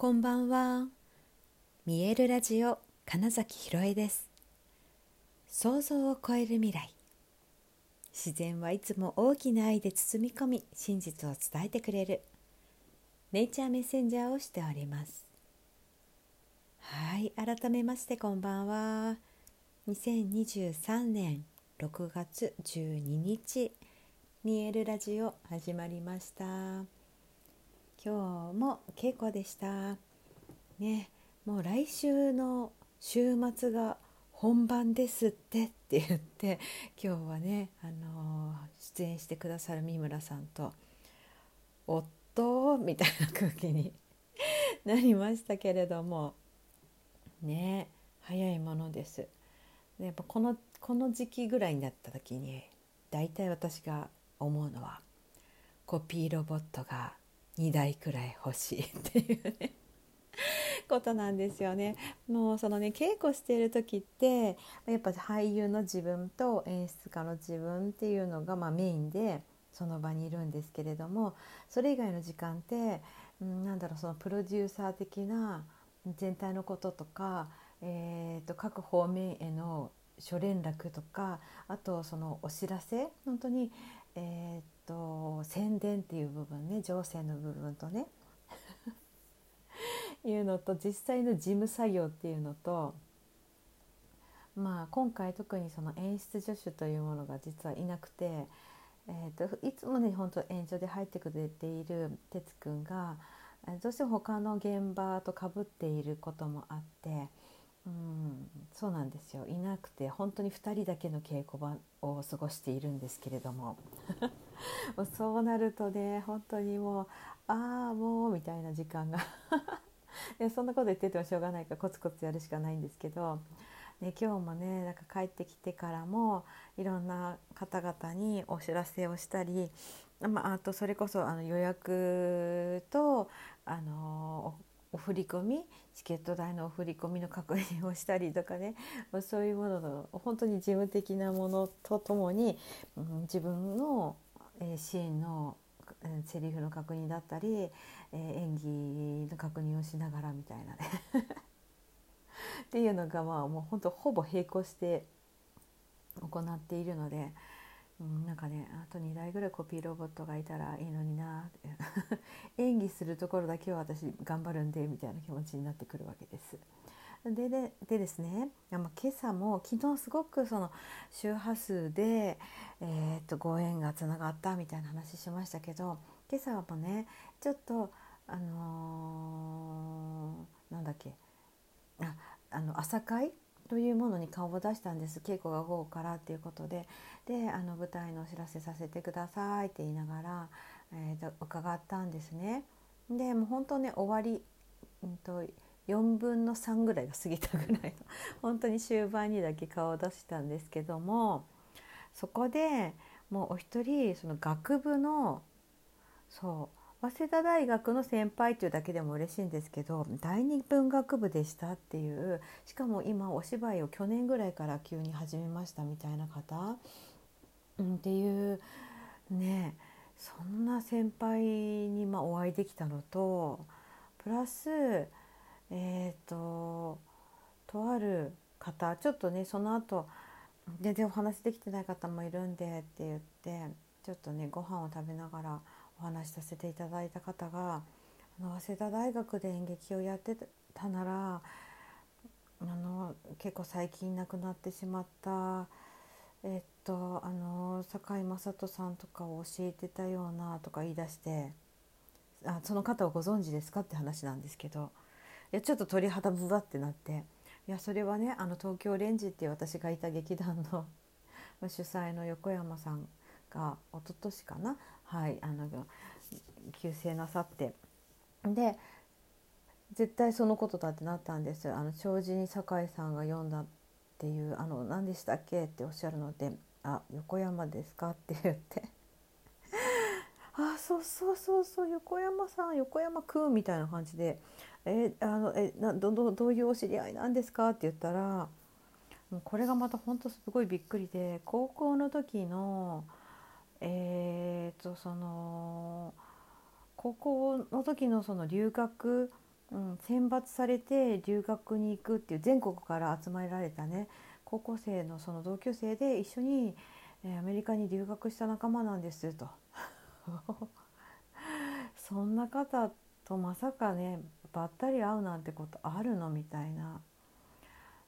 こんばんは。見えるラジオ金崎ひろえです。想像を超える未来。自然はいつも大きな愛で包み込み、真実を伝えてくれる。ネイチャーメッセンジャーをしております。はい、改めましてこんばんは。2023年6月12日、見えるラジオ始まりました。今日も稽古でしたねもう来週の週末が本番ですってって言って今日はね、あの出演してくださる三村さんと「夫」みたいな空気に なりましたけれどもね早いものです。でやっぱこのこの時期ぐらいになった時に大体私が思うのはコピーロボットが2台くらい欲しいっていうねことなんですよね。もうそのね稽古している時ってやっぱ俳優の自分と演出家の自分っていうのがまメインでその場にいるんですけれどもそれ以外の時間って、うん、なだろうそのプロデューサー的な全体のこととか、えーと、各方面への諸連絡とかあとそのお知らせ本当に、えーと宣伝っていう部分ね情勢の部分とね いうのと実際の事務作業っていうのとまあ今回特にその演出助手というものが実はいなくて、えーと、いつもね本当演者で入ってくれている哲くんがどうしても他の現場とかぶっていることもあって。うん、そうなんですよ。いなくて本当に2人だけの稽古場を過ごしているんですけれども。そうなるとね本当にもうああもうみたいな時間が。いそんなこと言っててもしょうがないからコツコツやるしかないんですけど、ね、今日もねなんか帰ってきてからもいろんな方々にお知らせをしたり、まあ、あとそれこそあの予約とあのお振り込みチケット代のお振り込みの確認をしたりとかね。そういうものの本当に事務的なものとともに、うん、自分のえー、シーンの、えー、セリフの確認だったり、えー、演技の確認をしながらみたいなね。っていうのがまあもう本当ほぼ並行して行っているので、なんかねあと2台ぐらいコピーロボットがいたらいいのになって 演技するところだけは私頑張るんでみたいな気持ちになってくるわけです。でででですね今朝も昨日すごくその周波数で、えー、とご縁がつながったみたいな話しましたけど今朝もねちょっとあのー、なんだっけああの朝会というものに顔を出したんです稽古が午後からっていうことでであの舞台のお知らせさせてくださいって言いながら、えー、と伺ったんですね。でもう本当ね終わり、うんと4分の3ぐらいが過ぎたぐらいの 本当に終盤にだけ顔を出したんですけどもそこでもうお一人その学部のそう早稲田大学の先輩っていうだけでも嬉しいんですけど第二文学部でしたっていうしかも今お芝居を去年ぐらいから急に始めましたみたいな方、ん、っていうねそんな先輩にまお会いできたのとプラスえっ、ー、ととある方ちょっとねその後全然お話できてない方もいるんでって言ってちょっとねご飯を食べながらお話しさせていただいた方があの早稲田大学で演劇をやってたならあの結構最近亡くなってしまったえっとあの堺雅人さんとかを教えてたようなとか言い出してあその方をご存知ですかって話なんですけどいやちょっと鳥肌ぶわってなって。いやそれはねあの東京レンジっていう私がいた劇団の主催の横山さんが一昨年かなはいあの急逝なさってで絶対そのことだってなったんですあの障子に酒井さんが読んだっていうあの何でしたっけっておっしゃるので「あ横山ですか?」って言ってあそうそうそうそう横山さん横山くんみたいな感じで「えあのえなどどどういうお知り合いなんですか?」って言ったらこれがまた本当すごいびっくりで高校の時のえー、とその高校の時のその留学うん、選抜されて留学に行くっていう全国から集められたね高校生のその同級生で一緒に、えーアメリカに留学した仲間なんですと。そんな方とまさかねばったり会うなんてことあるのみたいな、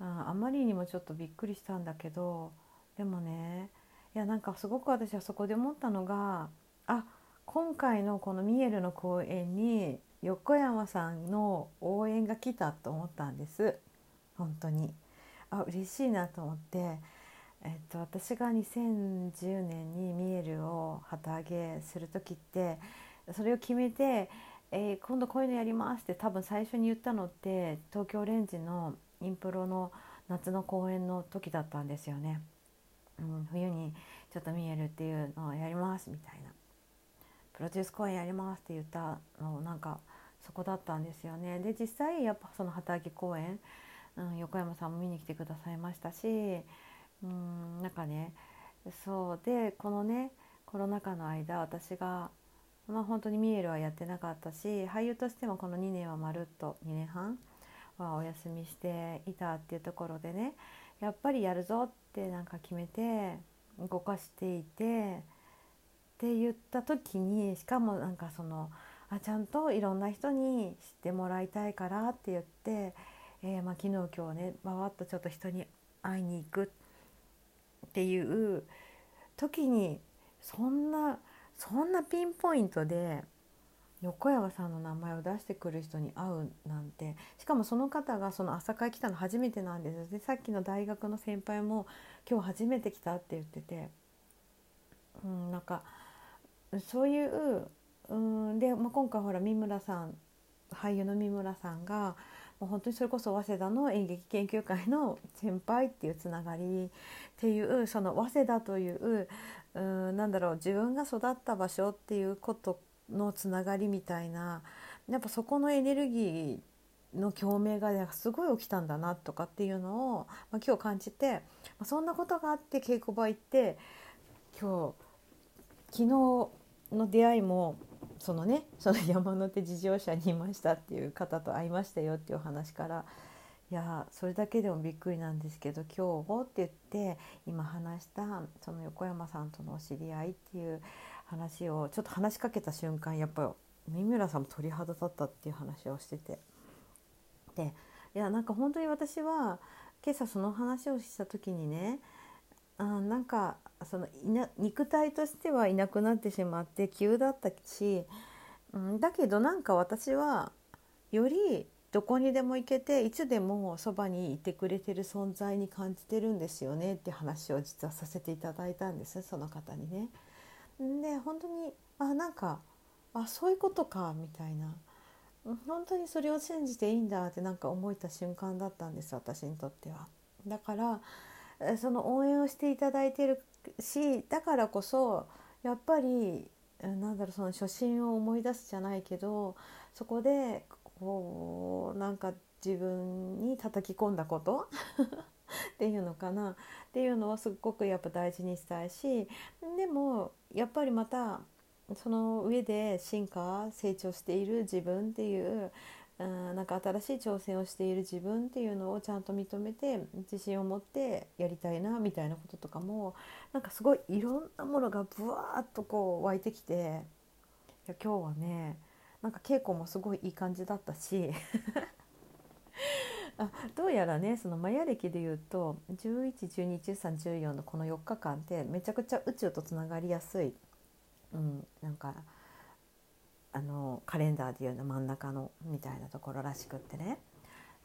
うん、あまりにもちょっとびっくりしたんだけどでもねいやなんかすごく私はそこで思ったのがあ今回のこのミエルの公演に横山さんの応援が来たと思ったんです。本当に。あ嬉しいなと思って、えっと、私が2010年にミエルを旗揚げする時ってそれを決めて、えー今度こういうのやりますって多分最初に言ったのって東京オレンジのインプロの夏の公演の時だったんですよね。うん、冬にちょっとミエルっていうのをやりますみたいなプロデュース公演やりますって言ったのなんかそこだったんですよね。で実際やっぱその旗揚げ公演、うん、横山さんも見に来てくださいましたし、うん、なんかねそうでこのねコロナ禍の間私がまあ本当にミエルはやってなかったし俳優としてもこの2年はまるっと2年半はお休みしていたっていうところでねやっぱりやるぞってなんか決めて動かしていてって言った時にしかもなんかそのあちゃんといろんな人に知ってもらいたいからって言って、えーまあ、昨日今日ねわわっとちょっと人に会いに行くっていう時にそんなそんなピンポイントで横山さんの名前を出してくる人に会うなんて。しかもその方がその朝会来たの初めてなんですでさっきの大学の先輩も今日初めて来たって言ってて、うん、なんかそういう、うん、で、まあ、今回ほら三村さん俳優の三村さんがもう本当にそれこそ早稲田の演劇研究会の先輩っていうつながりっていうその早稲田という、うん、なんだろう自分が育った場所っていうことのつながりみたいなやっぱそこのエネルギーの共鳴がすごい起きたんだなとかっていうのを、まあ、今日感じて、そんなことがあって稽古場行って今日昨日の出会いもそのねその山手自動車にいましたっていう方と会いましたよっていうお話からいやそれだけでもびっくりなんですけど今日って言って今話したその横山さんとのお知り合いっていう話をちょっと話しかけた瞬間やっぱ三村さんも鳥肌立ったっていう話をしててでいやなんか本当に私は今朝その話をした時にねあなんかそのいな肉体としてはいなくなってしまって急だったし、うん、だけどなんか私はよりどこにでも行けていつでもそばにいてくれてる存在に感じてるんですよねって話を実はさせていただいたんですその方にね。で本当にあなんかあそういうことかみたいな本当にそれを信じていいんだってなんか思えた瞬間だったんです私にとっては。だからその応援をしていただいてるしだからこそやっぱりなんだろうその初心を思い出すじゃないけどそこでこうなんか自分に叩き込んだこと？っていうのかな？っていうのはすごくやっぱ大事にしたいしでもやっぱりまたその上で進化成長している自分っていううんなんか新しい挑戦をしている自分っていうのをちゃんと認めて自信を持ってやりたいなみたいなこととかもなんかすごいいろんなものがブワーッとこう湧いてきていや今日はねなんか稽古もすごいいい感じだったし。あどうやらねそのマヤ歴でいうと11121314のこの4日間ってめちゃくちゃ宇宙とつながりやすい、うん、なんかあのカレンダーでいうの真ん中のみたいなところらしくってね。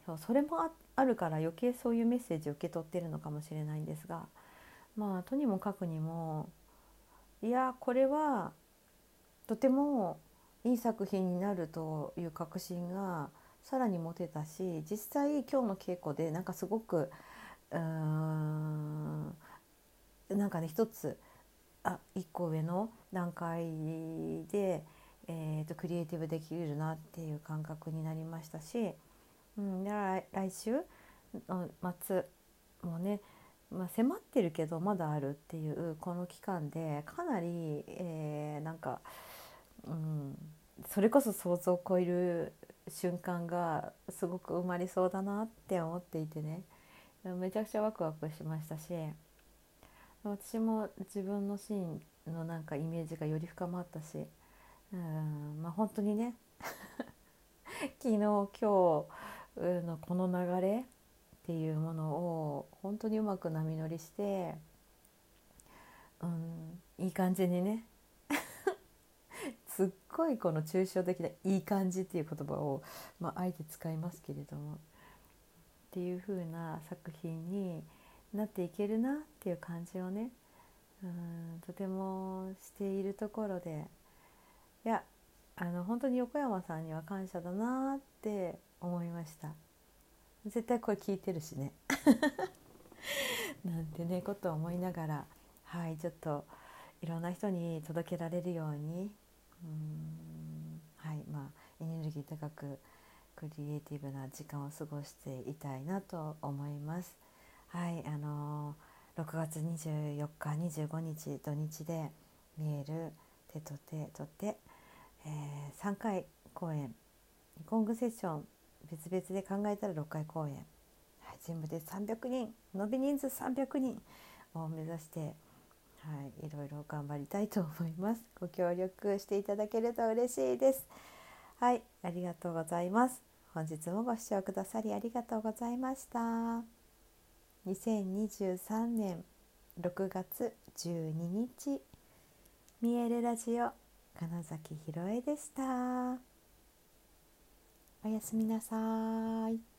そうそれもああるから余計そういうメッセージを受け取ってるのかもしれないんですがまあとにもかくにもいやこれはとてもいい作品になるという確信がさらに持てたし実際今日の稽古でなんかすごくうーんなんかね一つあ一個上の段階で、えー、とクリエイティブできるなっていう感覚になりましたし、うん、で来来週の末もね、まあ、迫ってるけどまだあるっていうこの期間でかなり、えーなんか、うん、それこそ想像を超える瞬間がすごく生まれそうだなって思っていてね。めちゃくちゃワクワクしましたし。私も自分のシーンのなんかイメージがより深まったし。うん。まあ本当にね。昨日今日のこの流れっていうものを本当にうまく波乗りして、うん、いい感じにねすっごいこの抽象的な「いい感じ」っていう言葉を、まあ、あえて使いますけれどもっていう風な作品になっていけるなっていう感じをねうんとてもしているところでいやあの本当に横山さんには感謝だなって思いました。絶対これ聞いてるしね。なんてねことを思いながらはいちょっといろんな人に届けられるようにうん。はい。まあエネルギー高くクリエイティブな時間を過ごしていたいなと思います。はい。あのー、6月24日25日土日で見える手と手と手、えー、3回公演。コングセッション別々で考えたら6回公演、はい、全部で300人。伸び人数300人を目指してはい、いろいろ頑張りたいと思います。ご協力していただけると嬉しいです。はい、ありがとうございます。本日もご視聴くださりありがとうございました。2023年6月12日、見えるラジオ金崎ひろえでした。おやすみなさい。